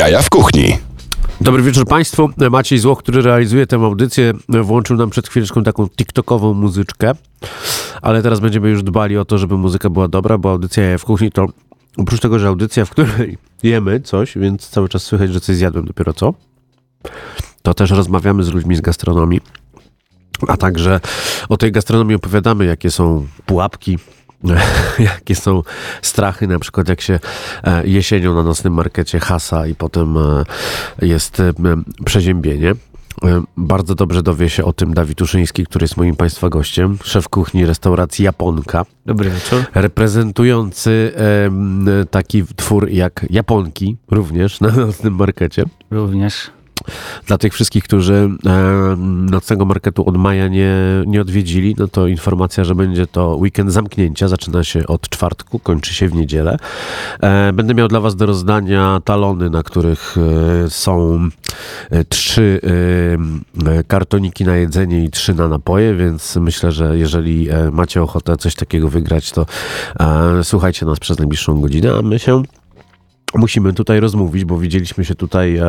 Jaja w kuchni. Dobry wieczór Państwu. Maciej Złoch, który realizuje tę audycję, włączył nam przed chwileczką taką TikTokową muzyczkę, ale teraz będziemy już dbali o to, żeby muzyka była dobra, bo audycja Jaja w kuchni to oprócz tego, że audycja, w której jemy coś, więc cały czas słychać, że coś zjadłem dopiero co, to też rozmawiamy z ludźmi z gastronomii, a także o tej gastronomii opowiadamy, jakie są pułapki, jakie są strachy, na przykład jak się e, jesienią na nocnym markecie hasa i potem e, jest e, przeziębienie. Bardzo dobrze dowie się o tym Dawid Uszyński, który jest moim Państwa gościem, szef kuchni restauracji Japonka. Dobry wieczór. Reprezentujący taki twór jak Japonki, również na nocnym markecie. Również. Dla tych wszystkich, którzy e, nocnego marketu od maja nie, nie odwiedzili, no to informacja, że będzie to weekend zamknięcia. Zaczyna się od czwartku, kończy się w niedzielę. E, będę miał dla Was do rozdania talony, na których e, są trzy kartoniki na jedzenie i trzy na napoje, więc myślę, że jeżeli macie ochotę coś takiego wygrać, to słuchajcie nas przez najbliższą godzinę, a my się musimy tutaj rozmówić, bo widzieliśmy się tutaj e,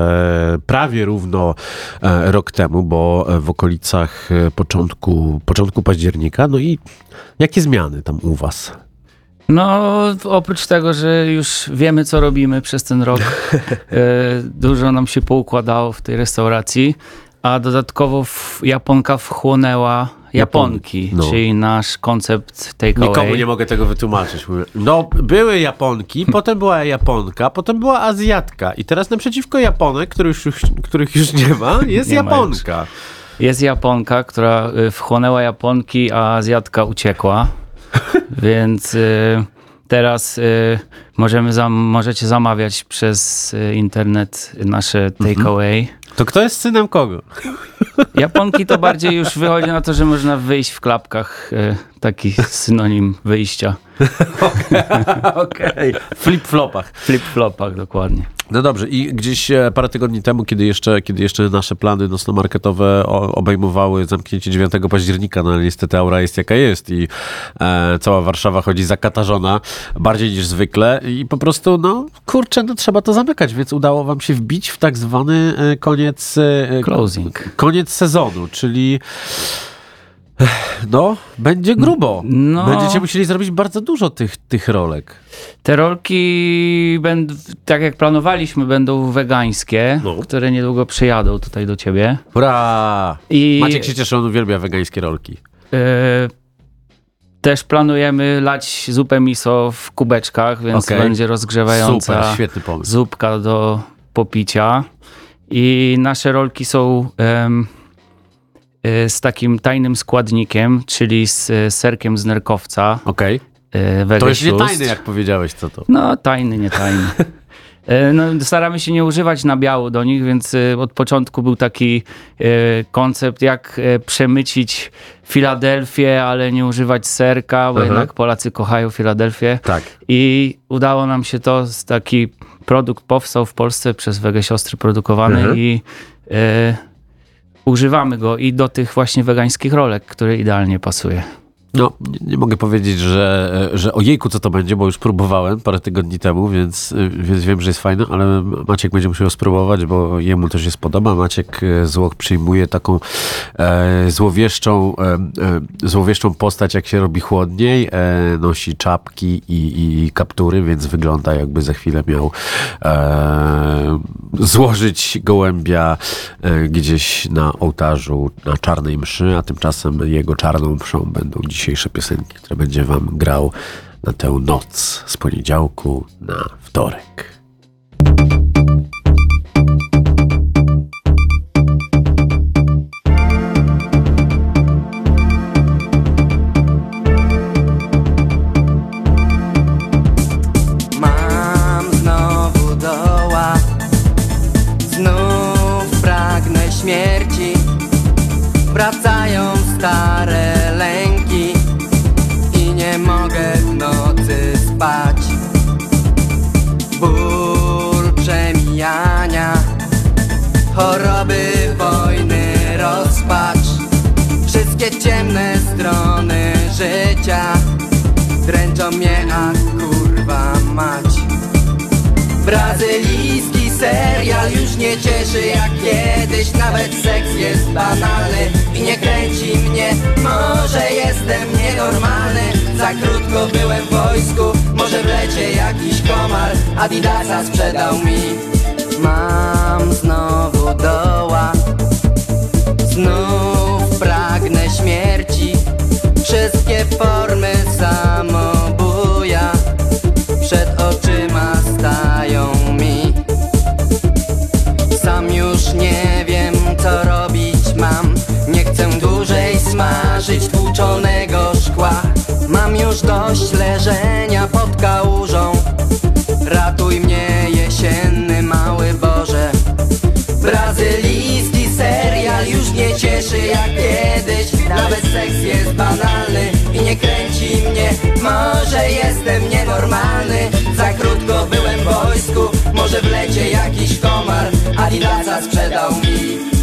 prawie równo e, rok temu, bo w okolicach e, początku, początku października. No i jakie zmiany tam u was? No, oprócz tego, że już wiemy, co robimy przez ten rok, dużo nam się poukładało w tej restauracji, a dodatkowo Japonka wchłonęła Japonki, no. czyli nasz koncept takeaway. Nikomu nie mogę tego wytłumaczyć. No, były Japonki, potem była Japonka, potem była Azjatka i teraz naprzeciwko Japonek, których już, których już nie ma, jest nie Japonka. Ma jest Japonka, która y, wchłonęła Japonki, a Azjatka uciekła, więc... Y Teraz y, możemy zam możecie zamawiać przez y, internet nasze mhm. To kto jest synem kogo? Japonki to bardziej już wychodzi na to, że można wyjść w klapkach. Taki synonim wyjścia. Okej. Okay. Flip-flopach. Flip-flopach, dokładnie. No dobrze, i gdzieś e, parę tygodni temu, kiedy jeszcze, kiedy jeszcze nasze plany nocno-marketowe obejmowały zamknięcie 9 października, no ale niestety aura jest jaka jest i e, cała Warszawa chodzi zakatarzona bardziej niż zwykle i po prostu, no kurczę, no trzeba to zamykać, więc udało wam się wbić w tak zwany e, koniec... E, Closing. Koniec sezonu, czyli no, będzie grubo. No. Będziecie musieli zrobić bardzo dużo tych, tych rolek. Te rolki, będą, tak jak planowaliśmy, będą wegańskie, no. które niedługo przyjadą tutaj do ciebie. Hurra! I... Maciek się cieszy, on uwielbia wegańskie rolki. Yy, też planujemy lać zupę miso w kubeczkach, więc okay. będzie rozgrzewająca Super, świetny pomysł. zupka do popicia. I nasze rolki są... z takim tajnym składnikiem, czyli z y, serkiem z nerkowca. Okej. Okay. To już nie tajny, jak powiedziałeś, co to. No, tajny, nie tajny. No, staramy się nie używać nabiału do nich, więc od początku był taki koncept, jak przemycić Filadelfię, ale nie używać serka, bo -huh. jednak Polacy kochają Filadelfię. Tak. I udało nam się to, taki produkt powstał w Polsce przez Wege Siostry produkowany -huh. i używamy go i do tych właśnie wegańskich rolek, które idealnie pasuje. No, nie, nie, mogę powiedzieć, że, że ojejku, co to będzie, bo już próbowałem parę tygodni temu, więc, więc wiem, że jest fajne, ale Maciek będzie musiał spróbować, bo jemu też się spodoba. Maciek e, Złoch przyjmuje taką e, złowieszczą, e, e, złowieszczą postać, jak się robi chłodniej. E, nosi czapki i, i, kaptury, więc wygląda jakby za chwilę miał e, złożyć gołębia gdzieś na ołtarzu na czarnej mszy, a tymczasem jego czarną mszą będą dziś dzisiejsze piosenki, które będzie Wam grał na tę noc z poniedziałku na wtorek. Wracają stare spać Ból przemijania Choroby, wojny, rozpacz. Wszystkie ciemne strony życia Dręczą mnie, a kurwa mać. Brazylijski serial już nie cieszy jak kiedyś Nawet seks jest banalny. I nie kręci mnie Może jestem nienormalny, za krótko byłem w wojsku Może w lecie jakiś komar Adidasa sprzedał mi. Mam znowu doła. Znów pragnę śmierci. Wszystkie formy samobuja. Przed oczyma stają Sam już nie wiem co robić mam. Nie chcę dłużej smażyć tłuczonego szkła. Mam już dość leżenia pod kałużą. Ratuj mnie jesienny mały Boże. Brazylijski serial już nie cieszy jak kiedyś. Nawet seks jest banalny nie kręci mnie. Może jestem nienormalny, za krótko byłem w wojsku. Może w lecie jakiś komar. Adidasa sprzedał mi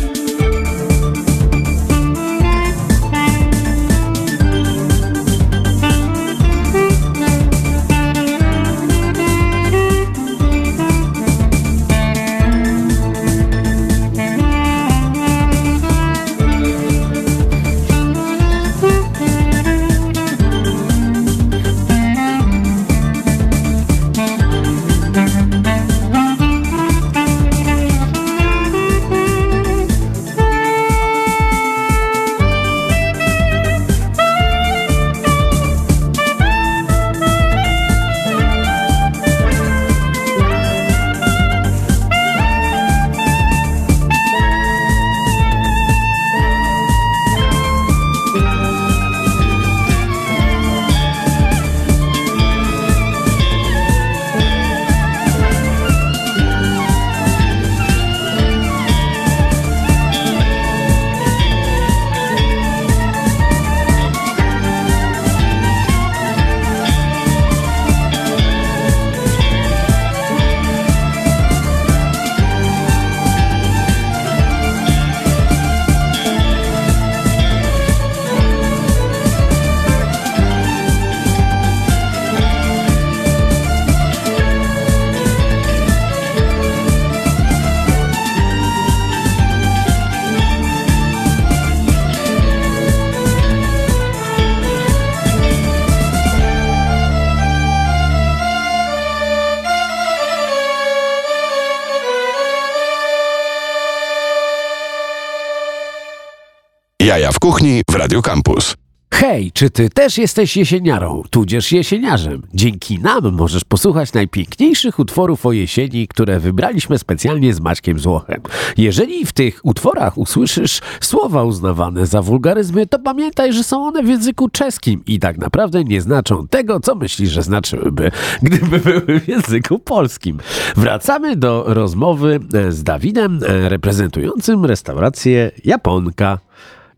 Jaja w kuchni w Radio Campus. Hej, czy ty też jesteś jesieniarą, tudzież jesieniarzem? Dzięki nam możesz posłuchać najpiękniejszych utworów o jesieni, które wybraliśmy specjalnie z Maćkiem Złochem. Jeżeli w tych utworach usłyszysz słowa uznawane za wulgaryzmy, to pamiętaj, że są one w języku czeskim i tak naprawdę nie znaczą tego, co myślisz, że znaczyłyby, gdyby były w języku polskim. Wracamy do rozmowy e, z Dawidem, e, reprezentującym restaurację Japonka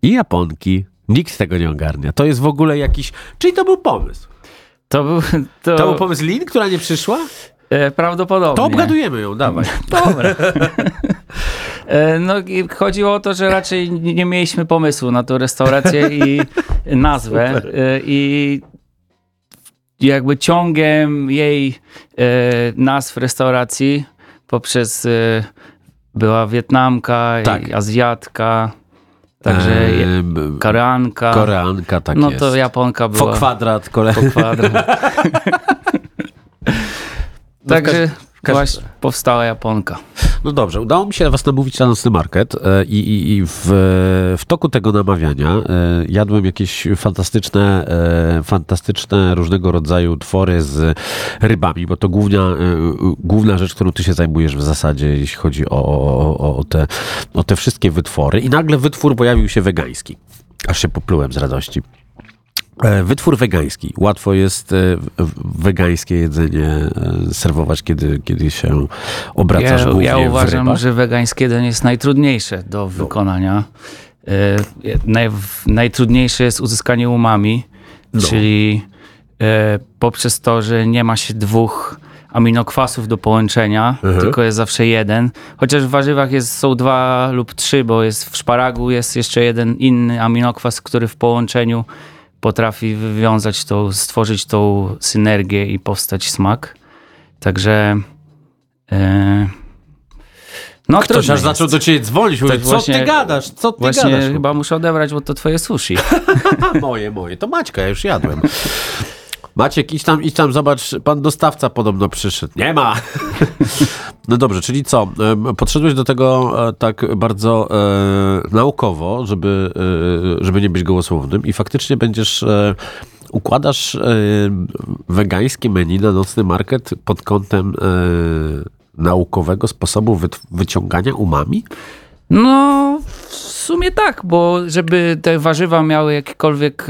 i Japonki. Nikt tego nie ogarnia. To jest w ogóle jakiś. Czyli to był pomysł. To był, to, To był pomysł Lin, która nie przyszła? e, prawdopodobnie. To obgadujemy ją, dawaj. Dobra. E, No, chodziło o to, że raczej nie mieliśmy pomysłu na tą restaurację i nazwę. E, I jakby ciągiem jej nazw restauracji poprzez była Wietnamka, Tak. i Azjatka, także Eee, Koreanka. Koreanka, tak no jest. to Japonka była. kwadrat, kole... po kwadrat. Także właśnie powstała Japonka. No dobrze, udało mi się was namówić na nocny market e, i, i, i w, w toku tego namawiania e, jadłem jakieś fantastyczne, e, fantastyczne różnego rodzaju twory z rybami, bo to główna, e, główna rzecz, którą ty się zajmujesz w zasadzie, jeśli chodzi o, o, o, o, te, o te wszystkie wytwory. I nagle wytwór pojawił się wegański. Aż się poplułem z radości. E, Wytwór wegański. Łatwo jest e, wegańskie jedzenie e, serwować, kiedy, kiedy się obracasz Ja, głównie ja uważam, że wegańskie jedzenie jest najtrudniejsze do wykonania. E, Naj, najtrudniejsze jest uzyskanie umami, No. czyli poprzez to, że nie ma się dwóch aminokwasów do połączenia, Mhm. tylko jest zawsze jeden. Chociaż w warzywach jest, są dwa lub trzy, bo jest w szparagu jest jeszcze jeden inny aminokwas, który w połączeniu potrafi wywiązać tą, stworzyć tą synergię i powstać smak. Także e, No Ktoś aż zaczął do ciebie dzwonić. Mówię, Tak co właśnie- ty gadasz? Co ty Właśnie gadasz? chyba muszę odebrać, bo to twoje sushi. moje, moje. To Maćka, ja już jadłem. Maciek, idź tam, idź tam, zobacz, pan dostawca podobno przyszedł. Nie ma! No dobrze, czyli co? Podszedłeś do tego e, tak bardzo e, naukowo, żeby, e, żeby nie być gołosłownym i faktycznie będziesz, e, układasz e, wegańskie menu na nocny market pod kątem e, naukowego sposobu wyciągania umami? No, w sumie tak, bo żeby te warzywa miały jakikolwiek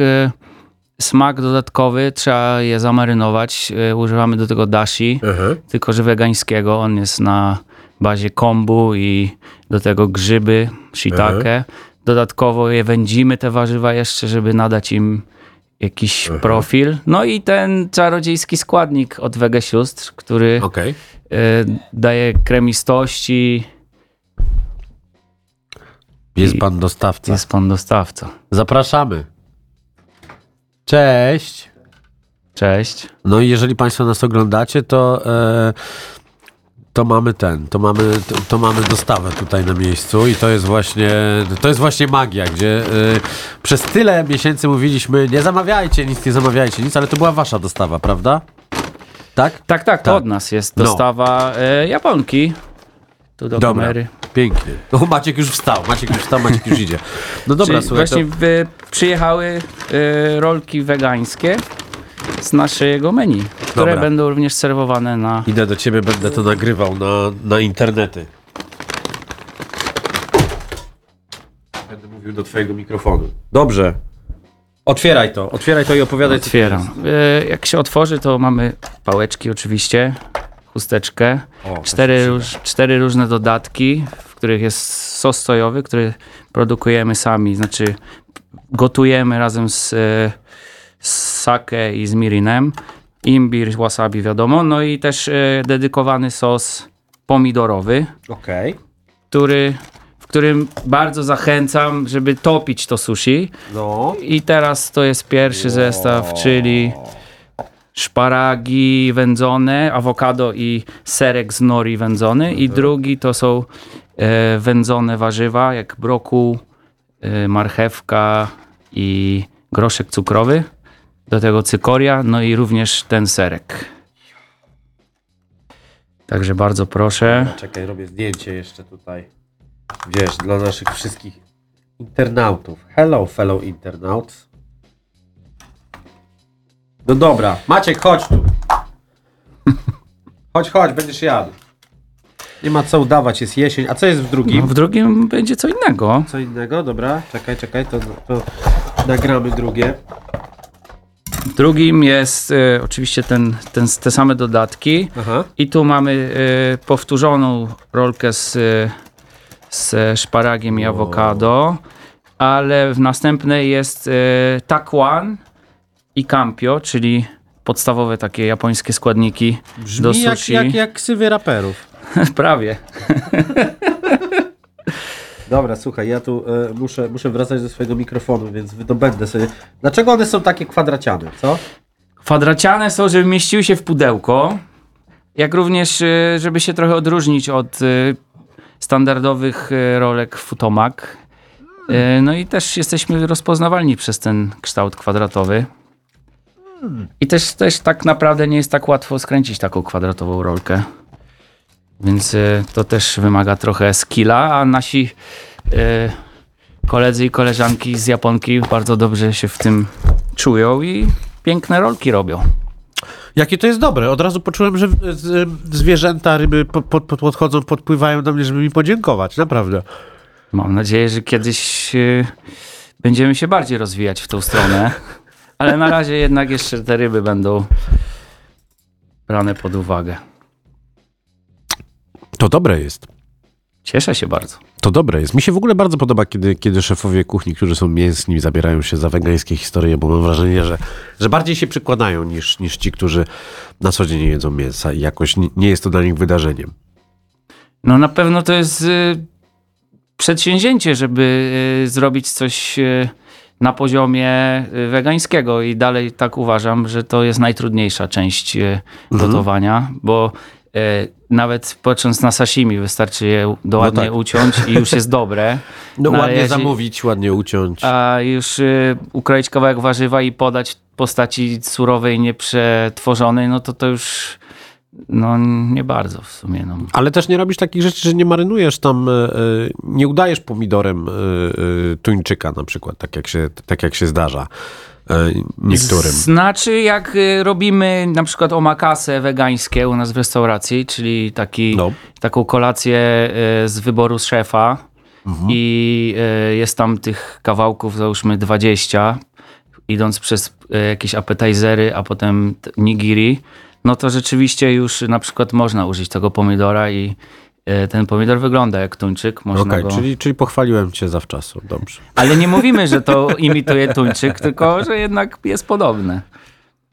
smak dodatkowy, trzeba je zamarynować. E, używamy do tego dashi, tylko że wegańskiego. On jest na bazie kombu i do tego grzyby, shiitake. Dodatkowo je wędzimy, te warzywa jeszcze, żeby nadać im jakiś profil. No i ten czarodziejski składnik od Wege Sióstr, który Okej. e, daje kremistości. Jest pan dostawca. Jest pan dostawca. Zapraszamy. Cześć. Cześć. No i jeżeli Państwo nas oglądacie, to, e, to mamy ten, to mamy, to, to mamy dostawę tutaj na miejscu i to jest właśnie, to jest właśnie magia, gdzie e, przez tyle miesięcy mówiliśmy, nie zamawiajcie nic, nie zamawiajcie nic, ale to była Wasza dostawa, prawda? Tak? Tak, tak, to Tak. od nas jest No. dostawa e, Japonki. Tu do Dobra, kamery. Pięknie. No, Maciek już wstał, Maciek już wstał, Maciek już idzie. No dobra, Czyli słuchaj, właśnie to, przyjechały e, rolki wegańskie z naszego menu, które Dobra. będą również serwowane na... idę do Ciebie, będę to nagrywał na, na internety. Będę mówił do Twojego mikrofonu. Dobrze. Otwieraj to, otwieraj to i opowiadaj. Otwieram. E, jak się otworzy, to mamy pałeczki oczywiście, chusteczkę, O, cztery, róż, cztery różne dodatki, w których jest sos sojowy, który produkujemy sami, znaczy gotujemy razem z, e, z sake i z mirinem, imbir, wasabi wiadomo, no i też e, dedykowany sos pomidorowy, Okej. który, w którym bardzo zachęcam, żeby topić to sushi. No. I teraz to jest pierwszy zestaw, czyli szparagi wędzone, awokado i serek z nori wędzony. I drugi to są e, wędzone warzywa, jak brokuł, e, marchewka i groszek cukrowy. Do tego cykoria, no i również ten serek. Także bardzo proszę. Czekaj, robię zdjęcie jeszcze tutaj. Wiesz, dla naszych wszystkich internautów. Hello, fellow internauts. No dobra, Maciek, chodź tu. Chodź, chodź, będziesz jadł. Nie ma co udawać, jest jesień. A co jest w drugim? No, w drugim będzie co innego. Co innego, dobra. Czekaj, czekaj, to, to nagramy drugie. W drugim jest e, oczywiście ten, ten, te same dodatki. Aha. I tu mamy e, powtórzoną rolkę z, e, z szparagiem i awokado, ale w następnej jest e, takwan i kampio, czyli podstawowe takie japońskie składniki do Brzmi jak, sushi. jak, jak ksywy raperów. Prawie. Dobra, słuchaj, ja tu e, muszę, muszę wracać do swojego mikrofonu, więc wydobędę sobie. Dlaczego one są takie kwadraciane, co? Kwadraciane są, żeby mieściły się w pudełko, jak również, e, żeby się trochę odróżnić od e, standardowych rolek Futomak. No i też jesteśmy rozpoznawalni przez ten kształt kwadratowy. I też, też tak naprawdę nie jest tak łatwo skręcić taką kwadratową rolkę. Więc e, to też wymaga trochę skilla, a nasi e, koledzy i koleżanki z Japonki bardzo dobrze się w tym czują i piękne rolki robią. Jakie to jest dobre. Od razu poczułem, że zwierzęta, ryby po, po, po, podchodzą, podpływają do mnie, żeby mi podziękować. Naprawdę. Mam nadzieję, że kiedyś e, będziemy się bardziej rozwijać w tą stronę, ale na razie jednak jeszcze te ryby będą brane pod uwagę. To dobre jest. Cieszę się bardzo. To dobre jest. Mi się w ogóle bardzo podoba, kiedy, kiedy szefowie kuchni, którzy są mięsni, zabierają się za wegańskie historie, bo mam wrażenie, że, że bardziej się przykładają niż, niż ci, którzy na co dzień nie jedzą mięsa i jakoś nie, jest to dla nich wydarzeniem. No na pewno to jest y, przedsięwzięcie, żeby y, zrobić coś y, na poziomie y, wegańskiego i dalej tak uważam, że to jest najtrudniejsza część y, gotowania, bo y, nawet patrząc na sashimi, wystarczy je do ładnie tak. uciąć i już jest dobre. No, ale ładnie zamówić, ładnie uciąć. A już y, ukroić kawałek warzywa i podać w postaci surowej, nieprzetworzonej, no to to już no nie bardzo w sumie. No. Ale też nie robisz takich rzeczy, że nie marynujesz tam, e, e, nie udajesz pomidorem e, tuńczyka na przykład, tak jak się, tak jak się zdarza niektórym. Znaczy, jak robimy na przykład omakase wegańskie u nas w restauracji, czyli taki, No. taką kolację z wyboru z szefa i y, jest tam tych kawałków, załóżmy 20, idąc przez jakieś appetizery, a potem nigiri, no to rzeczywiście już na przykład można użyć tego pomidora i y, ten pomidor wygląda jak tuńczyk. Można Okej, go... czyli, czyli pochwaliłem cię zawczasu, dobrze. Ale nie mówimy, że to imituje tuńczyk, tylko że jednak jest podobne.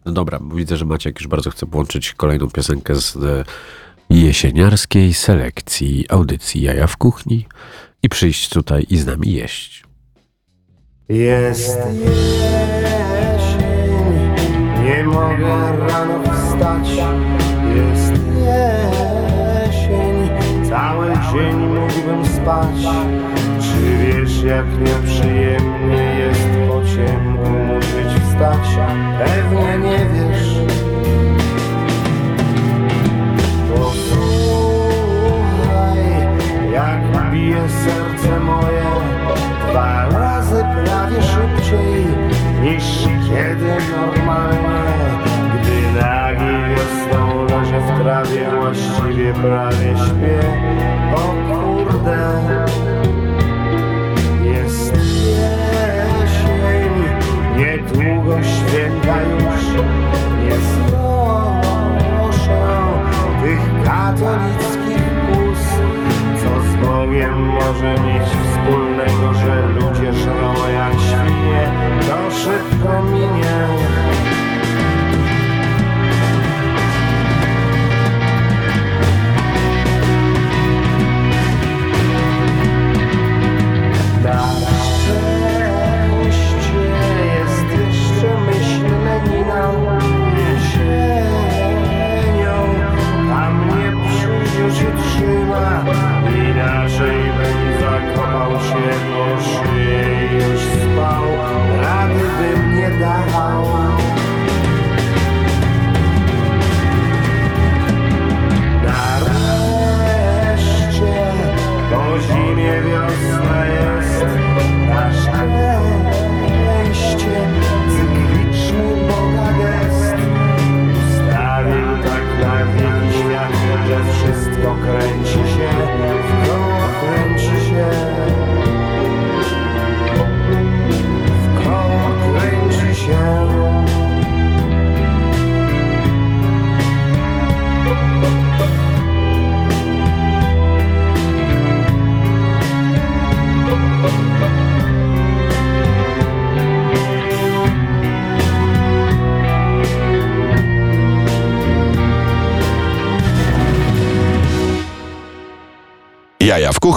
No dobra, bo widzę, że Maciek już bardzo chce włączyć kolejną piosenkę z e, jesieniarskiej selekcji audycji Jaja w kuchni i przyjść tutaj i z nami jeść. Jest jesień, nie mogę rano Jest jesień, cały dzień mógłbym spać. Czy wiesz, jak nieprzyjemnie jest po ciemku musieć wstać? Pewnie nie wiesz. Posłuchaj, jak bije serce moje Dwa razy prawie szybciej niż kiedy normalnie trawie Właściwie prawie śpię. O kurde Jest jesień Niedługo święta już Nie znoszę tych katolickich pus. Co z Bogiem może mieć wspólnego Że ludzie żrą jak świnie To szybko minie się po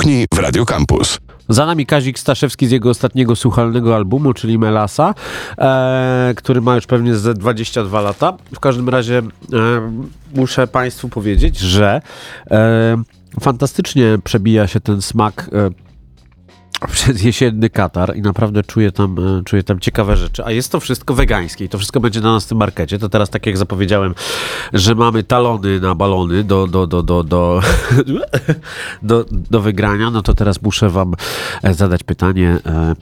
kuchni w Radio Campus. Za nami Kazik Staszewski z jego ostatniego słuchalnego albumu, czyli Melasa, e, który ma już pewnie ze 22 lata. W każdym razie e, muszę Państwu powiedzieć, że e, fantastycznie przebija się ten smak e, przez jesienny Katar i naprawdę czuję tam, e, czuję tam ciekawe rzeczy. A jest to wszystko wegańskie i to wszystko będzie na nas w tym markecie. To teraz, tak jak zapowiedziałem, że mamy talony na balony do, do, do, do, do, do, do wygrania, no to teraz muszę wam e, zadać pytanie e,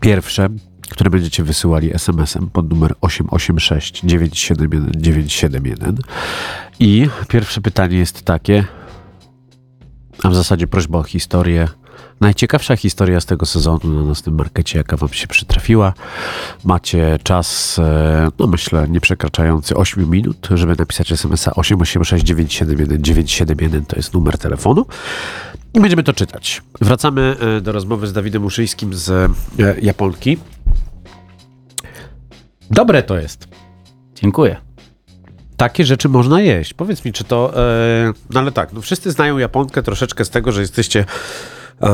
pierwsze, które będziecie wysyłali SMS-em pod numer 886 971 971 i pierwsze pytanie jest takie, a w zasadzie prośba o historię. Najciekawsza historia z tego sezonu na naszym markecie, jaka Wam się przytrafiła. Macie czas, e, no myślę, nie przekraczający 8 minut, żeby napisać SMS-a 886 971 971 to jest numer telefonu. I będziemy to czytać. Wracamy e, do rozmowy z Dawidem Uszyńskim z e, Japonki. Dobre to jest. Dziękuję. Takie rzeczy można jeść. Powiedz mi, czy to. E, no ale tak, no wszyscy znają Japonkę troszeczkę z tego, że jesteście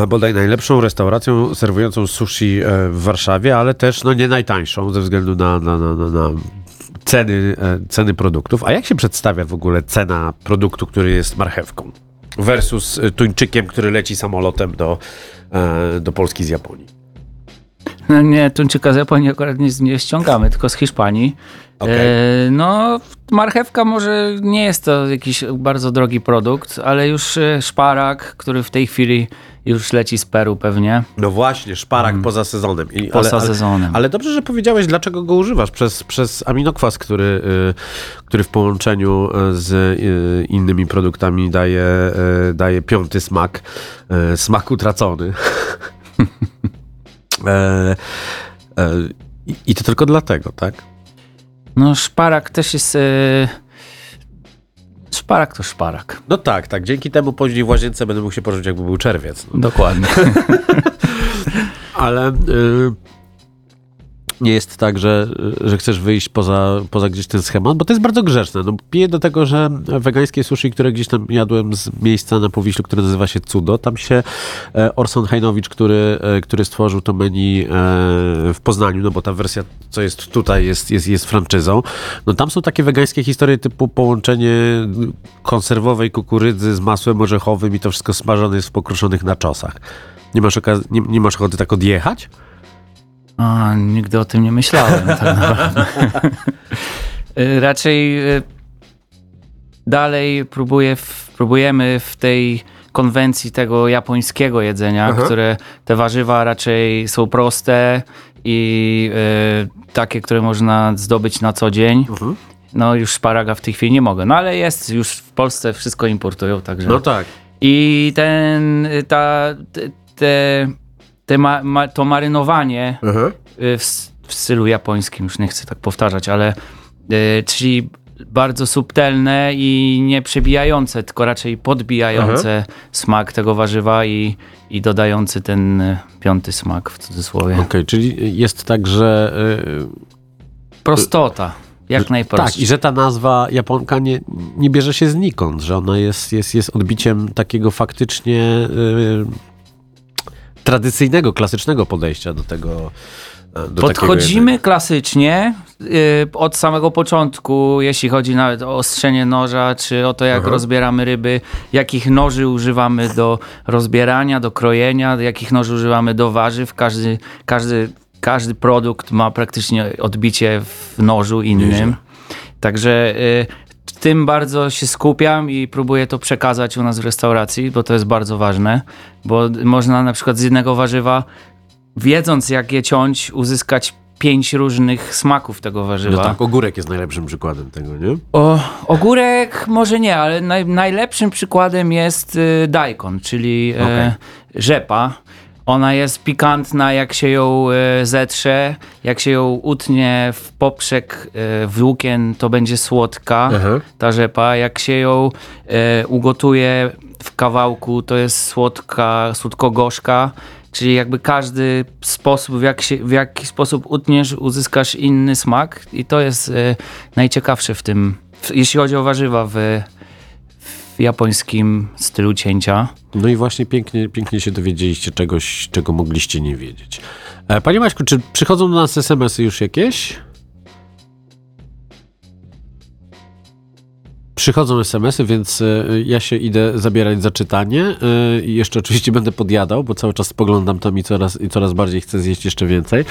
bodaj najlepszą restauracją serwującą sushi e, w Warszawie, ale też no nie najtańszą ze względu na, na, na, na, na ceny, e, ceny produktów. A jak się przedstawia w ogóle cena produktu, który jest marchewką versus e, tuńczykiem, który leci samolotem do, e, do Polski z Japonii? No nie, tuńczyka z Japonii akurat nie, nie ściągamy, tylko z Hiszpanii. Okej. E, no, marchewka może nie jest to jakiś bardzo drogi produkt, ale już e, szparak, który w tej chwili już leci z Peru pewnie. No właśnie, szparak poza sezonem. I, Poza sezonem. Ale dobrze, że powiedziałeś, dlaczego go używasz. Przez, przez aminokwas, który, y, który w połączeniu y, z y, innymi produktami daje, y, daje piąty smak. y, Smak utracony. E, e, i- I to tylko dlatego, tak? No, szparak też jest... Szparak to szparak. No tak, tak. Dzięki temu później w łazience będę mógł się poczuć, jakby był czerwiec. No. Dokładnie. Ale y, nie jest tak, że, że chcesz wyjść poza, poza gdzieś ten schemat, bo to jest bardzo grzeczne. No, piję do tego, że wegańskie sushi, które gdzieś tam jadłem z miejsca na Powiślu, które nazywa się Cudo, tam się e, Orson Hajnowicz, który, e, który stworzył to menu e, w Poznaniu, no bo ta wersja, co jest tutaj, jest, jest, jest franczyzą, no tam są takie wegańskie historie typu połączenie konserwowej kukurydzy z masłem orzechowym i to wszystko smażone jest w pokruszonych naczosach. Nie masz, okaz- nie, nie masz ochoty tak odjechać? A, nigdy o tym nie myślałem. Tak naprawdę. Y, Raczej y, dalej próbuję w, próbujemy w tej konwencji tego japońskiego jedzenia, Aha. które te warzywa raczej są proste i y, takie, które można zdobyć na co dzień. Mhm. No już szparaga w tej chwili nie mogę, no ale jest, już w Polsce wszystko importują, także... No tak. I ten, ta, te, te, te ma, ma, to marynowanie y, w, w stylu japońskim, już nie chcę tak powtarzać, ale y, czyli bardzo subtelne i nie przebijające, tylko raczej podbijające smak tego warzywa i, i dodający ten y, piąty smak w cudzysłowie. Okej, czyli jest tak, że... Prostota, jak Yy, tak, najprościej. i że ta nazwa Japonka nie, nie bierze się znikąd, że ona jest, jest, jest odbiciem takiego faktycznie y, tradycyjnego, klasycznego podejścia do tego. e, Do Podchodzimy klasycznie y, od samego początku, jeśli chodzi nawet o ostrzenie noża, czy o to, jak Aha. rozbieramy ryby, jakich noży używamy do rozbierania, do krojenia, jakich noży używamy do warzyw. Każdy, każdy, każdy produkt ma praktycznie odbicie w nożu innym. Nieźle. Także y, tym bardzo się skupiam i próbuję to przekazać u nas w restauracji, bo to jest bardzo ważne, bo można na przykład z jednego warzywa, wiedząc jak je ciąć, uzyskać pięć różnych smaków tego warzywa. No tak, ogórek jest najlepszym przykładem tego, nie? O, ogórek może nie, ale naj, najlepszym przykładem jest y, daikon, czyli e, rzepa. Ona jest pikantna, jak się ją e, zetrze, jak się ją utnie w poprzek e, włókien, to będzie słodka Aha. ta rzepa. Jak się ją e, ugotuje w kawałku, to jest słodka, słodko-gorzka. Czyli jakby każdy sposób, w, jak się, w jaki sposób utniesz, uzyskasz inny smak i to jest najciekawsze w tym, w, jeśli chodzi o warzywa w, japońskim stylu cięcia. No i właśnie pięknie, pięknie się dowiedzieliście czegoś, czego mogliście nie wiedzieć. E, Panie Maćku, czy przychodzą do nas SMS-y już jakieś? Przychodzą SMS-y, więc e, ja się idę zabierać za czytanie e, i jeszcze oczywiście będę podjadał, bo cały czas spoglądam tam i coraz, i coraz bardziej chcę zjeść jeszcze więcej,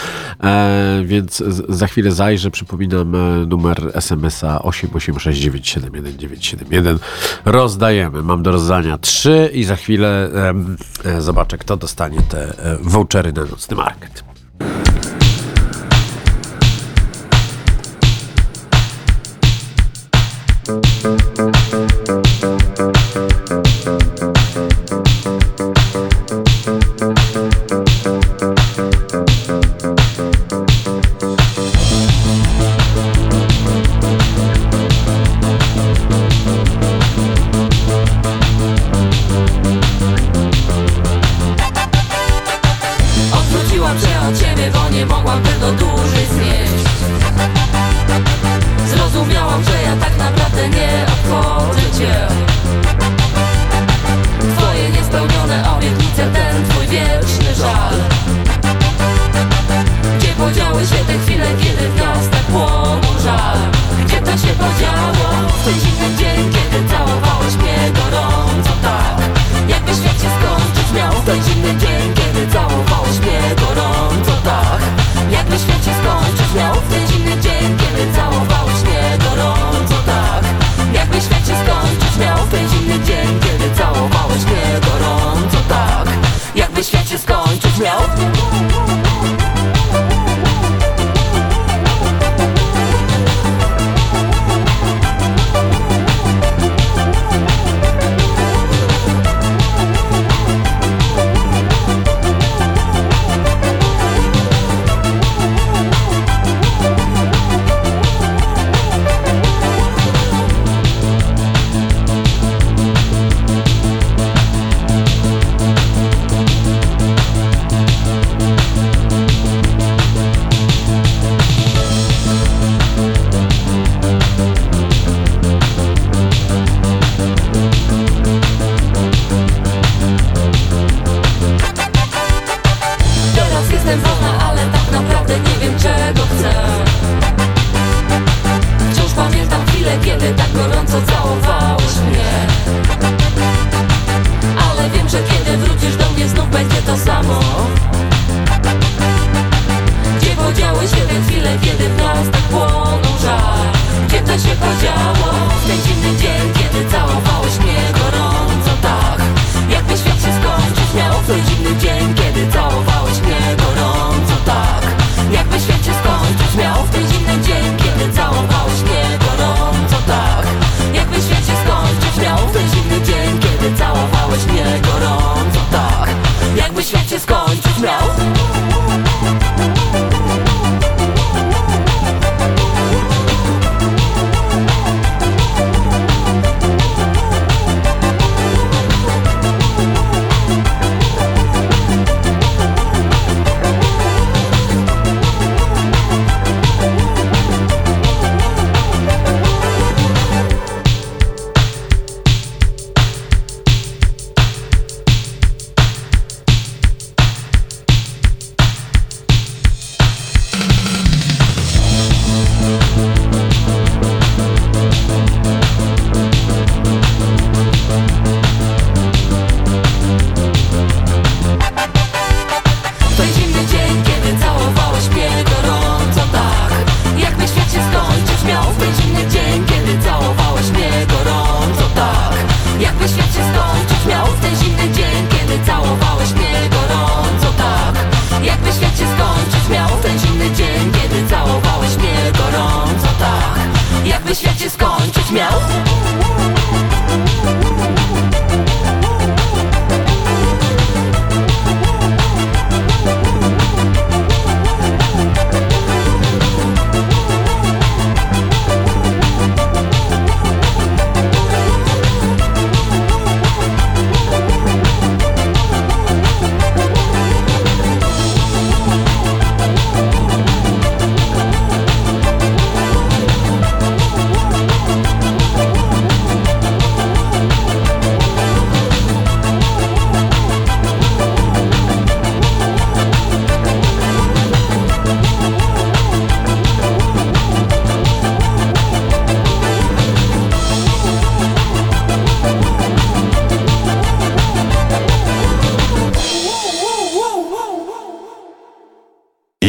e, więc za chwilę zajrzę, przypominam e, numer SMS-a 886971971. Rozdajemy, mam do rozdania trzy i za chwilę e, zobaczę, kto dostanie te vouchery na nocny market.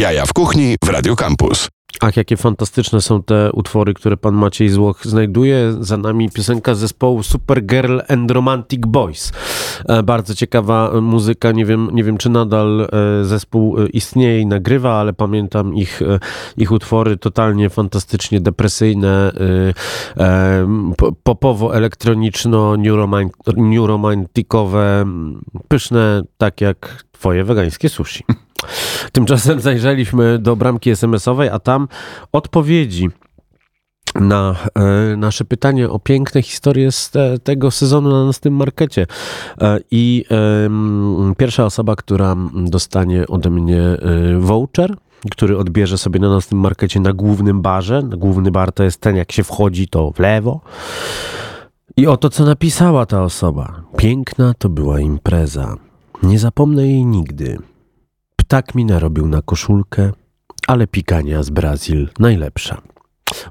Jaja w kuchni w Radio Campus. Ach, jakie fantastyczne są te utwory, które pan Maciej Złoch znajduje. Za nami piosenka zespołu Supergirl and Romantic Boys. E, bardzo ciekawa muzyka. Nie wiem, nie wiem czy nadal e, zespół e, istnieje i nagrywa, ale pamiętam ich, ich utwory totalnie fantastycznie depresyjne, e, e, po- popowo-elektroniczno-neuromanticowe, pyszne, tak jak twoje wegańskie sushi. Tymczasem zajrzeliśmy do bramki SMS-owej, a tam odpowiedzi na e, nasze pytanie o piękne historie z te, tego sezonu na naszym markecie. E, I em, pierwsza osoba, która dostanie ode mnie e, voucher, który odbierze sobie na naszym markecie na głównym barze. Główny bar to jest ten, jak się wchodzi, to w lewo. I oto co napisała ta osoba. Piękna to była impreza. Nie zapomnę jej nigdy. Ptak mi narobił na koszulkę, ale pikania z Brazil najlepsza.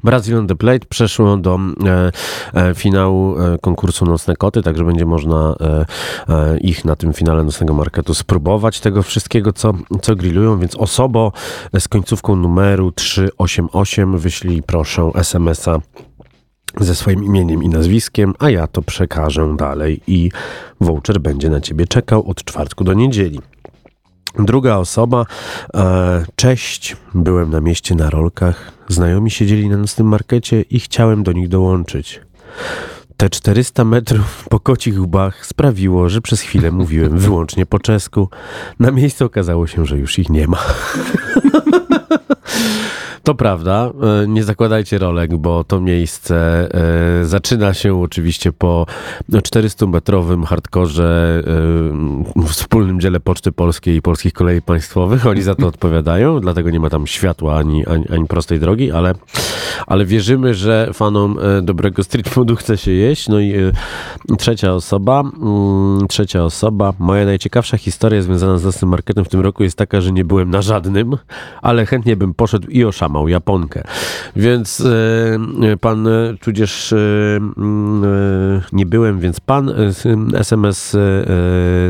Brazil on the Plate przeszło do e, e, finału e, konkursu Nocne Koty, także będzie można e, e, ich na tym finale Nocnego Marketu spróbować tego wszystkiego, co, co grillują, więc osobo z końcówką numeru 388 wyślij proszę SMS-a ze swoim imieniem i nazwiskiem, a ja to przekażę dalej i voucher będzie na ciebie czekał od czwartku do niedzieli. Druga osoba, e, cześć, byłem na mieście na rolkach, znajomi siedzieli na nocnym markecie i chciałem do nich dołączyć. Te 400 metrów po kocich łbach sprawiło, że przez chwilę mówiłem wyłącznie po czesku. Na miejscu okazało się, że już ich nie ma. To prawda, e, nie zakładajcie rolek, bo to miejsce e, zaczyna się oczywiście po 400-metrowym hardkorze e, wspólnym dziele Poczty Polskiej i Polskich Kolei Państwowych. Oni za to odpowiadają, dlatego nie ma tam światła ani, ani, ani prostej drogi, ale, ale wierzymy, że fanom dobrego street foodu chce się jeść. No i trzecia osoba, mm, trzecia osoba, moja najciekawsza historia związana z naszym marketem w tym roku jest taka, że nie byłem na żadnym, ale chętnie bym poszedł i oszamał Japonkę. Więc e, pan, e, tudzież e, mm, nie byłem, więc pan SMS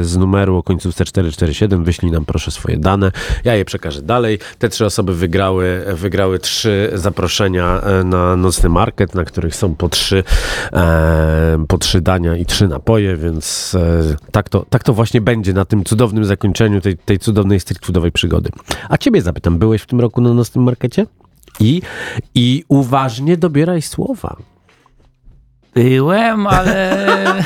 z numeru o końcówce 447 wyślij nam proszę swoje dane. Ja je przekażę dalej. Te trzy osoby wygrały, wygrały trzy zaproszenia na nocny market, na których są po trzy, po trzy dania i trzy napoje, więc tak, to, tak to właśnie będzie na tym cudownym zakończeniu tej, tej cudownej street przygody. A ciebie zapytam, byłeś w tym roku na nocnym markecie? I, I uważnie dobieraj słowa. Byłem, ale.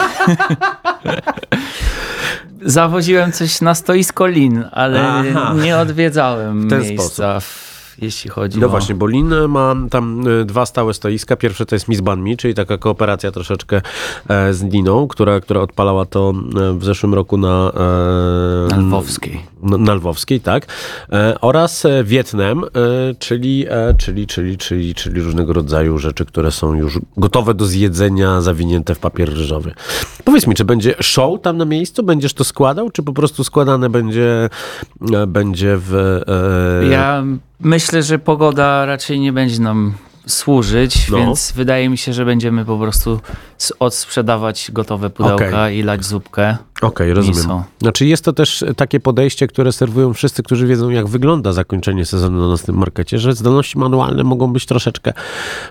Zawoziłem coś na stoisko lin, ale Aha. nie odwiedzałem W ten miejsca, w, jeśli chodzi No o. właśnie, bo Lin ma tam e, dwa stałe stoiska. Pierwsze to jest Miss Ban Me, czyli taka kooperacja troszeczkę e, z Liną, która, która odpalała to e, w zeszłym roku na... e, Na Lwowskiej. Na, Lwowskiej, tak. E, oraz e, Wietnam, e, czyli, czyli, czyli, czyli, czyli różnego rodzaju rzeczy, które są już gotowe do zjedzenia, zawinięte w papier ryżowy. Powiedz mi, czy będzie show tam na miejscu? Będziesz to składał, czy po prostu składane będzie, będzie w... E, Ja myślę, że pogoda raczej nie będzie nam służyć, No. więc wydaje mi się, że będziemy po prostu odsprzedawać gotowe pudełka Okej. i lać zupkę. Okej, rozumiem. miso. Znaczy jest to też takie podejście, które serwują wszyscy, którzy wiedzą, jak wygląda zakończenie sezonu na naszym markecie, że zdolności manualne mogą być troszeczkę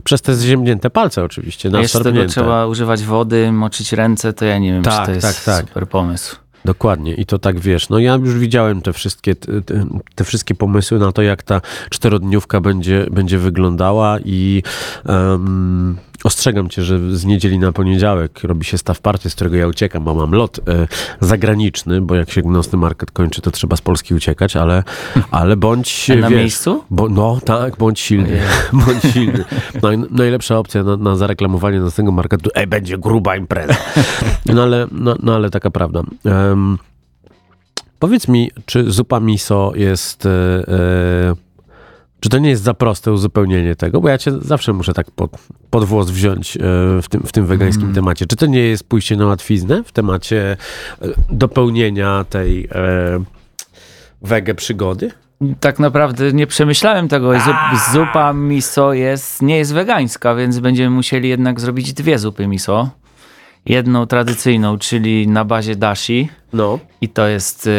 przez te zziębnięte palce oczywiście, Jeszcze tego trzeba używać wody, moczyć ręce, to ja nie wiem, Tak, czy to jest tak, tak. super pomysł. Dokładnie i to tak wiesz. No ja już widziałem te wszystkie, te, te- wszystkie pomysły na to, jak ta czterodniówka będzie, będzie wyglądała i em, ostrzegam cię, że z niedzieli na poniedziałek robi się staw party, z którego ja uciekam, bo mam lot e, zagraniczny, bo jak się nocny market kończy, to trzeba z Polski uciekać, ale, ale bądź Na wiesz, miejscu? Bo, no tak, bądź silny. bądź silny. Naj, najlepsza opcja na, na zareklamowanie nocnego marketu, ej, będzie gruba impreza. No ale, no, no, ale taka prawda. Em, powiedz mi, czy zupa miso jest... E, e, czy to nie jest za proste uzupełnienie tego? Bo ja cię zawsze muszę tak pod, pod włos wziąć e, w tym, w tym wegańskim Mm. temacie. Czy to nie jest pójście na łatwiznę w temacie dopełnienia tej wege przygody? Tak naprawdę nie przemyślałem tego. Zup, zupa miso jest, nie jest wegańska, więc będziemy musieli jednak zrobić dwie zupy miso. Jedną tradycyjną, czyli na bazie dashi No. i to jest y,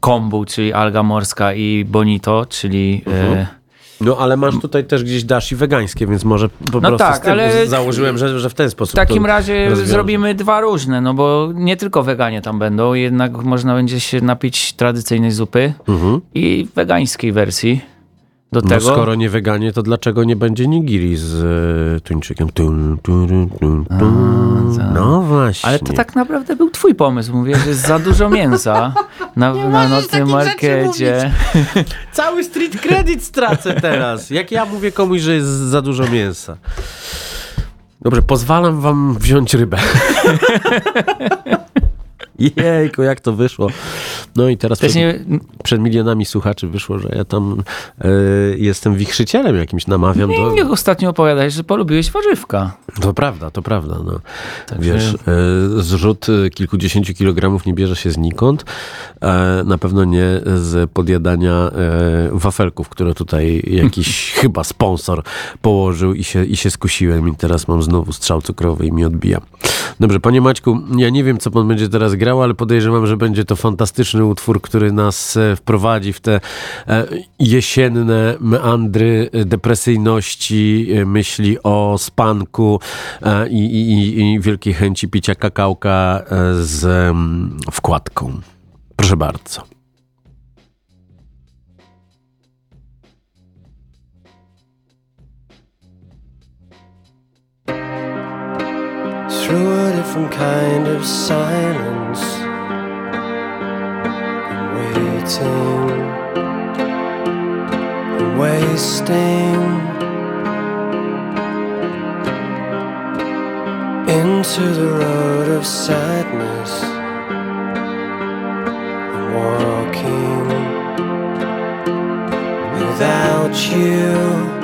kombu, czyli alga morska i bonito, czyli e, No ale masz tutaj też gdzieś dashi wegańskie, więc może po No prostu tak, ale- założyłem, że, że w ten sposób w takim razie rozwiążę. zrobimy dwa różne, no bo nie tylko weganie tam będą, jednak można będzie się napić tradycyjnej zupy Mhm. i wegańskiej wersji. Do No tego skoro nie weganie, to dlaczego nie będzie nigiri z e, tuńczykiem? Tun, tun, tun, tak. No właśnie. Ale to tak naprawdę był twój pomysł. Mówię, że jest za dużo mięsa na, na nocnym markecie. Cały street credit stracę teraz. Jak ja mówię komuś, że jest za dużo mięsa. Dobrze, pozwalam wam wziąć rybę. Jejku, jak to wyszło. No i teraz przed, nie, przed milionami słuchaczy wyszło, że ja tam e, jestem wichrzycielem jakimś, namawiam do... nie ostatnio opowiadałeś, że polubiłeś warzywka. To prawda, to prawda. No. Także- Wiesz, e, zrzut e, kilkudziesięciu kilogramów nie bierze się znikąd. E, na pewno nie z podjadania e, wafelków, które tutaj jakiś chyba sponsor położył i się, i się skusiłem i teraz mam znowu strzał cukrowy i mi odbija. Dobrze, panie Maćku, ja nie wiem, co pan będzie teraz grał, ale podejrzewam, że będzie to fantastyczny utwór, który nas e, wprowadzi w te e, jesienne meandry e, depresyjności, myśli o spanku i, i, i- wielkiej chęci picia kakałka z mm, wkładką. Proszę bardzo. Through a different kind of silence. And waiting. And wasting into the road of sadness. And walking without you.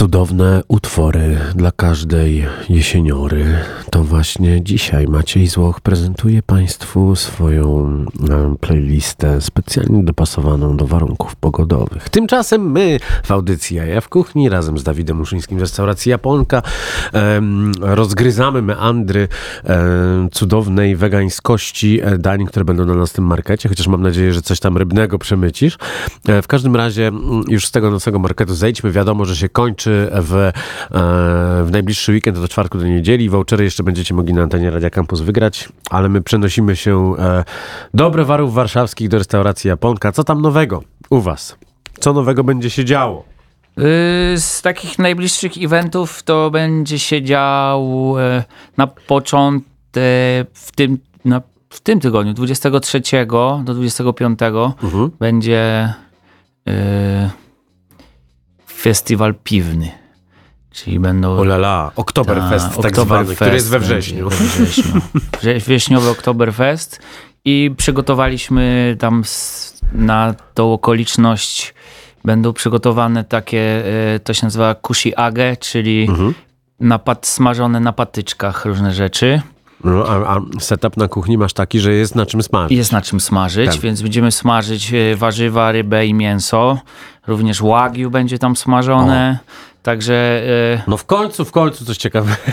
Cudowne utwory dla każdej jesieniory. To właśnie dzisiaj Maciej Złoch prezentuje Państwu swoją e, playlistę specjalnie dopasowaną do warunków pogodowych. Tymczasem my w audycji Jaja w Kuchni razem z Dawidem Muszyńskim w restauracji Japonka rozgryzamy meandry em, cudownej wegańskości e, dań, które będą na naszym markecie, chociaż mam nadzieję, że coś tam rybnego przemycisz. E, w każdym razie mm, już z tego nocnego marketu zejdźmy. Wiadomo, że się kończy w, e, w najbliższy weekend od czwartku do niedzieli. Vouchery jeszcze będziecie mogli na antenie Radia Campus wygrać, ale my przenosimy się e, do browarów warszawskich, do restauracji Japonka. Co tam nowego u was? Co nowego będzie się działo? Y, Z takich najbliższych eventów to będzie się działo e, na początek w tym, na, w tym tygodniu, 23 do 25 Mhm. będzie y, festiwal piwny. Czyli będą Olala, Oktoberfest Ta, tak zwany, Oktoberfest który jest we wrześniu. We wrześniu. Wrze- Wrześniowy Oktoberfest i przygotowaliśmy tam na tą okoliczność będą przygotowane takie, e, to się nazywa kushi-age, czyli Mhm. napad, smażone na patyczkach różne rzeczy. No, a, a setup na kuchni masz taki, że jest na czym smażyć. Jest na czym smażyć, Tak. więc będziemy smażyć e, warzywa, rybę i mięso. Również wagyu będzie tam smażone. Także e, No w końcu, w końcu coś ciekawego.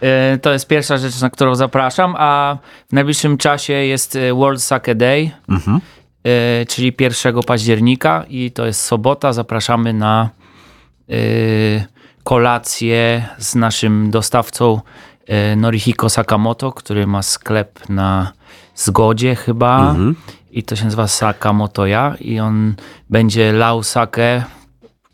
E, To jest pierwsza rzecz, na którą zapraszam, a w najbliższym czasie jest World Sake Day, e, czyli 1 października i to jest sobota. Zapraszamy na kolację z naszym dostawcą Norihiko Sakamoto, który ma sklep na Zgodzie chyba i to się nazywa Sakamotoya i on będzie lał sake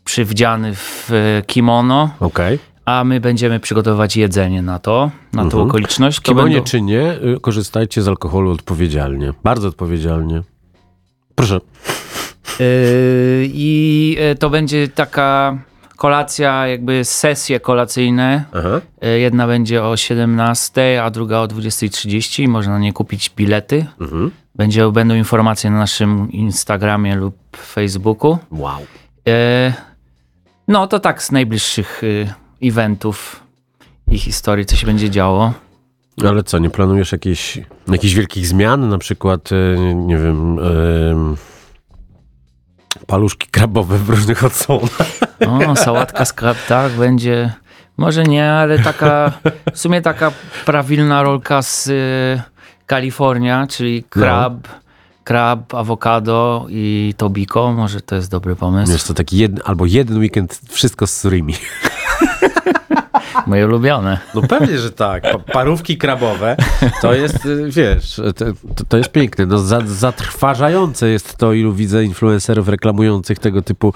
przywdziany w e, kimono Okej. a my będziemy przygotowywać jedzenie na to, na tą okoliczność. To Kimonie będą- czy nie, y, korzystajcie z alkoholu odpowiedzialnie. Bardzo odpowiedzialnie. Proszę. Yy, I to będzie taka kolacja, jakby sesje kolacyjne. Aha. Yy, Jedna będzie o 17, a druga o 20.30. Można na nie kupić bilety. Mhm. Będzie, będą informacje na naszym Instagramie lub Facebooku. Wow. Yy, No to tak z najbliższych yy, eventów i historii, co się będzie działo. Ale co, nie planujesz jakichś, jakichś wielkich zmian? Na przykład, y, nie wiem, paluszki krabowe w różnych odsłonach. O, sałatka z krab, tak, będzie. Może nie, ale taka, w sumie taka prawilna rolka z y, Kalifornia, czyli krab, krab, awokado i tobiko. Może to jest dobry pomysł. Wiesz, to taki jeden, albo jeden weekend wszystko z surimi. Moje ulubione. No pewnie, że tak. Pa- parówki krabowe to jest, y, wiesz, to, to, jest piękne. No, za, zatrważające jest to, ilu widzę influencerów reklamujących tego typu,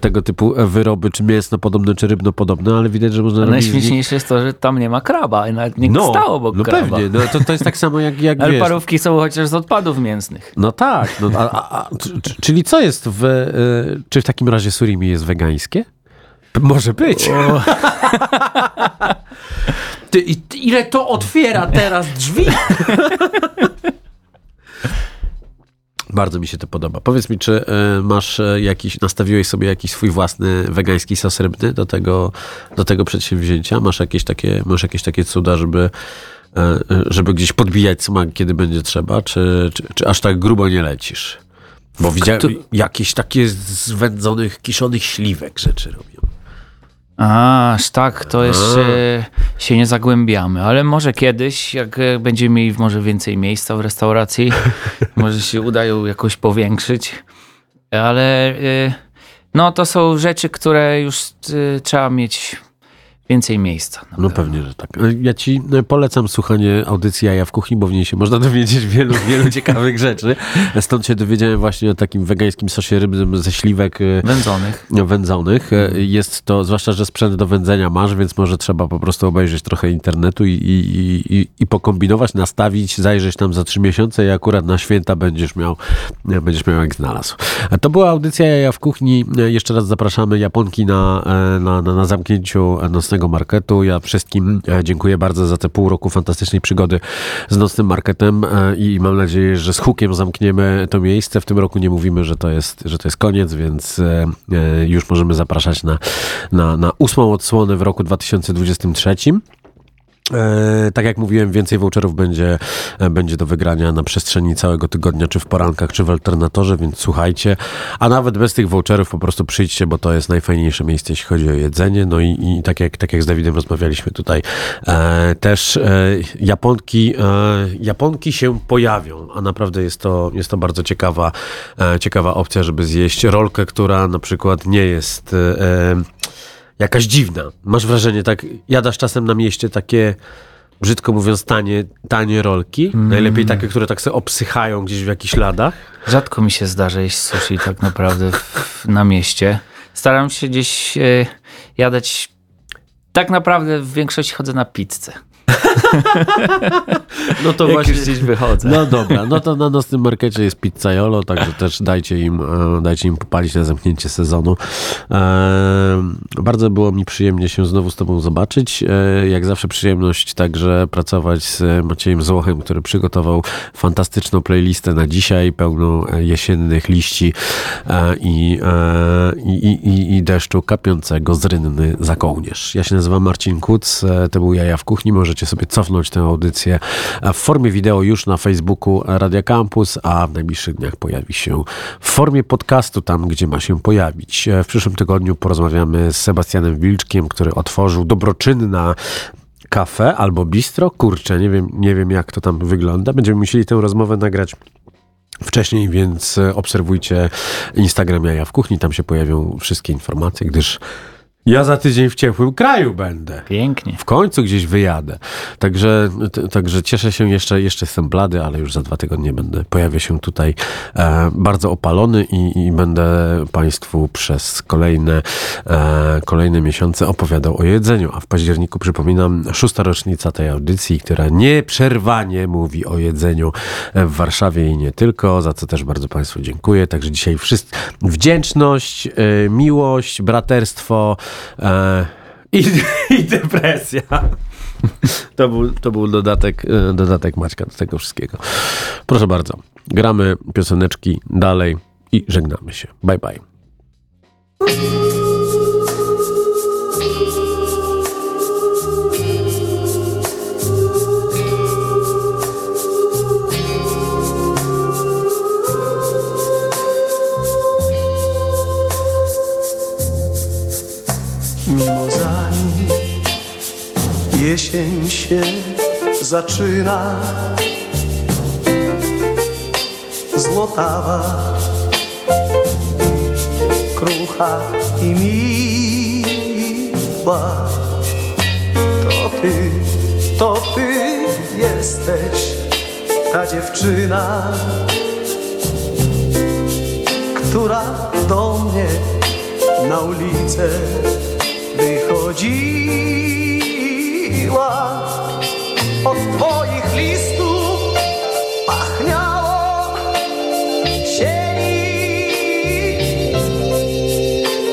tego typu wyroby, czy mięsno-podobne, czy rybno-podobne, ale widać, że można najśmieszniejsze jest to, że tam nie ma kraba i nawet nie No, stało obok no kraba. pewnie. No, to, to jest tak samo jak, jak Ale wiesz, parówki są chociaż z odpadów mięsnych. No tak. No, a, a, a, czyli co jest w... y, czy w takim razie surimi jest wegańskie? Może być. Ty, i, ile to otwiera teraz drzwi? Bardzo mi się to podoba. Powiedz mi, czy y, masz y, jakiś, nastawiłeś sobie jakiś swój własny wegański sos rybny do tego, do tego przedsięwzięcia? Masz jakieś takie, masz jakieś takie cuda, żeby, y, żeby gdzieś podbijać smak, kiedy będzie trzeba, czy, czy, czy aż tak grubo nie lecisz? Bo widziałem Kto- jakieś takie z wędzonych, kiszonych śliwek rzeczy robią. Aż tak, to jeszcze się nie zagłębiamy, ale może kiedyś, jak e, będziemy mieli może więcej miejsca w restauracji, może się uda ją jakoś powiększyć, ale e, no to są rzeczy, które już e, trzeba mieć więcej miejsca. No pewnie, że tak. Ja ci e, polecam słuchanie audycji Jaja w kuchni, bo w niej się można dowiedzieć wielu, wielu ciekawych rzeczy. Stąd się dowiedziałem właśnie o takim wegańskim sosie rybnym ze śliwek e, Wędzonych. wędzonych. E, Jest to, zwłaszcza, że sprzęt do wędzenia masz, więc może trzeba po prostu obejrzeć trochę internetu i, i, i- i, pokombinować, nastawić, zajrzeć tam za trzy miesiące i akurat na święta będziesz miał, e, będziesz miał jak znalazł. E, To była audycja Jaja w kuchni. E, Jeszcze raz zapraszamy Japonki na, e, na, na, na zamknięciu nocnego Nocnego Marketu. Ja wszystkim e, dziękuję bardzo za te pół roku fantastycznej przygody z Nocnym Marketem e, i mam nadzieję, że z hukiem zamkniemy to miejsce. W tym roku nie mówimy, że to jest, że to jest koniec, więc e, już możemy zapraszać na, na, na ósmą odsłonę w roku 2023. E, tak jak mówiłem, więcej voucherów będzie, e, będzie do wygrania na przestrzeni całego tygodnia, czy w porankach, czy w alternatorze, więc słuchajcie. A nawet bez tych voucherów po prostu przyjdźcie, bo to jest najfajniejsze miejsce, jeśli chodzi o jedzenie. No i, i tak, jak, tak jak z Dawidem rozmawialiśmy tutaj, e, też e, Japonki, e, Japonki się pojawią, a naprawdę jest to, jest to bardzo ciekawa, e, ciekawa opcja, żeby zjeść rolkę, która na przykład nie jest... Jakaś dziwna. Masz wrażenie, tak jadasz czasem na mieście takie, brzydko mówiąc, tanie, tanie rolki. Najlepiej takie, które tak sobie obsychają gdzieś w jakichś ladach. Rzadko mi się zdarza jeść sushi tak naprawdę w, na mieście. Staram się gdzieś e, jadać. Tak naprawdę w większości chodzę na pizzę. No to Jak właśnie. gdzieś wychodzę. No dobra, no to na nocnym markecie jest pizzaiolo, także też dajcie im, e, dajcie im popalić na zamknięcie sezonu. E, bardzo było mi przyjemnie się znowu z tobą zobaczyć. E, jak zawsze przyjemność także pracować z Maciejem Złochem, który przygotował fantastyczną playlistę na dzisiaj, pełną jesiennych liści i, i, i, i, deszczu kapiącego z rynny za kołnierz. Ja się nazywam Marcin Kuc, to był Jaja w Kuchni. Możecie sobie cofnąć tę audycję w formie wideo już na Facebooku Radia Campus, a w najbliższych dniach pojawi się w formie podcastu tam, gdzie ma się pojawić. E, W przyszłym tygodniu porozmawiamy z Sebastianem Wilczkiem, który otworzył dobroczynna kafe albo bistro. Kurczę, nie wiem, nie wiem jak to tam wygląda. Będziemy musieli tę rozmowę nagrać wcześniej, więc obserwujcie Instagram Jaja w Kuchni, tam się pojawią wszystkie informacje, gdyż ja za tydzień w ciepłym kraju będę. Pięknie. W końcu gdzieś wyjadę. Także, t- także cieszę się jeszcze, jeszcze jestem blady, ale już za dwa tygodnie będę, pojawię się tutaj e, bardzo opalony i, i będę Państwu przez kolejne, e, kolejne miesiące opowiadał o jedzeniu. A w październiku przypominam szósta rocznica tej audycji, która nieprzerwanie mówi o jedzeniu w Warszawie i nie tylko, za co też bardzo Państwu dziękuję. Także dzisiaj wszystko wdzięczność, e, miłość, braterstwo i, i depresja. To był, to był dodatek, e, dodatek Maćka do tego wszystkiego. Proszę bardzo, gramy pioseneczki dalej i żegnamy się. Bye bye. Mimozami jesień się zaczyna. Złotawa, krucha i miła. To ty, to ty jesteś ta dziewczyna Która do mnie na ulicę wychodziła od twoich listów pachniało sieni.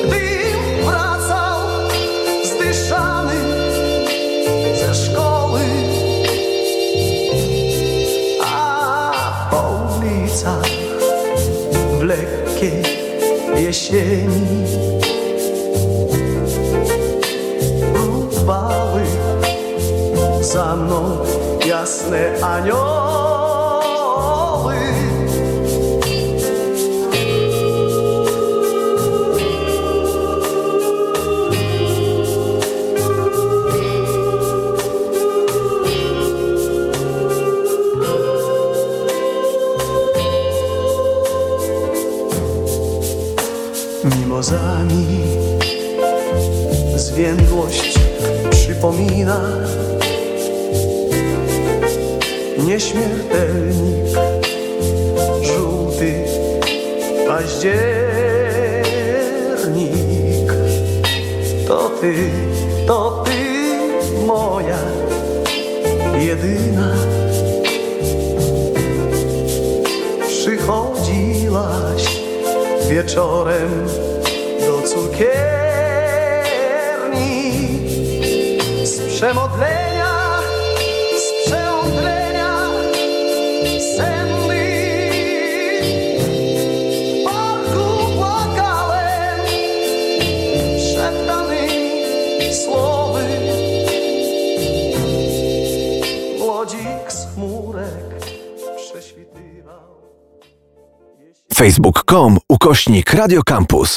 Gdym wracał zdyszany ze szkoły a po ulicach w lekkiej jesieni za mną jasne anioły. Mimozami zwiędłość przypomina Nieśmiertelnik żółty październik. To ty, to ty moja jedyna. Przychodziłaś wieczorem do cukierni z Facebook.com ukośnik Radio Campus.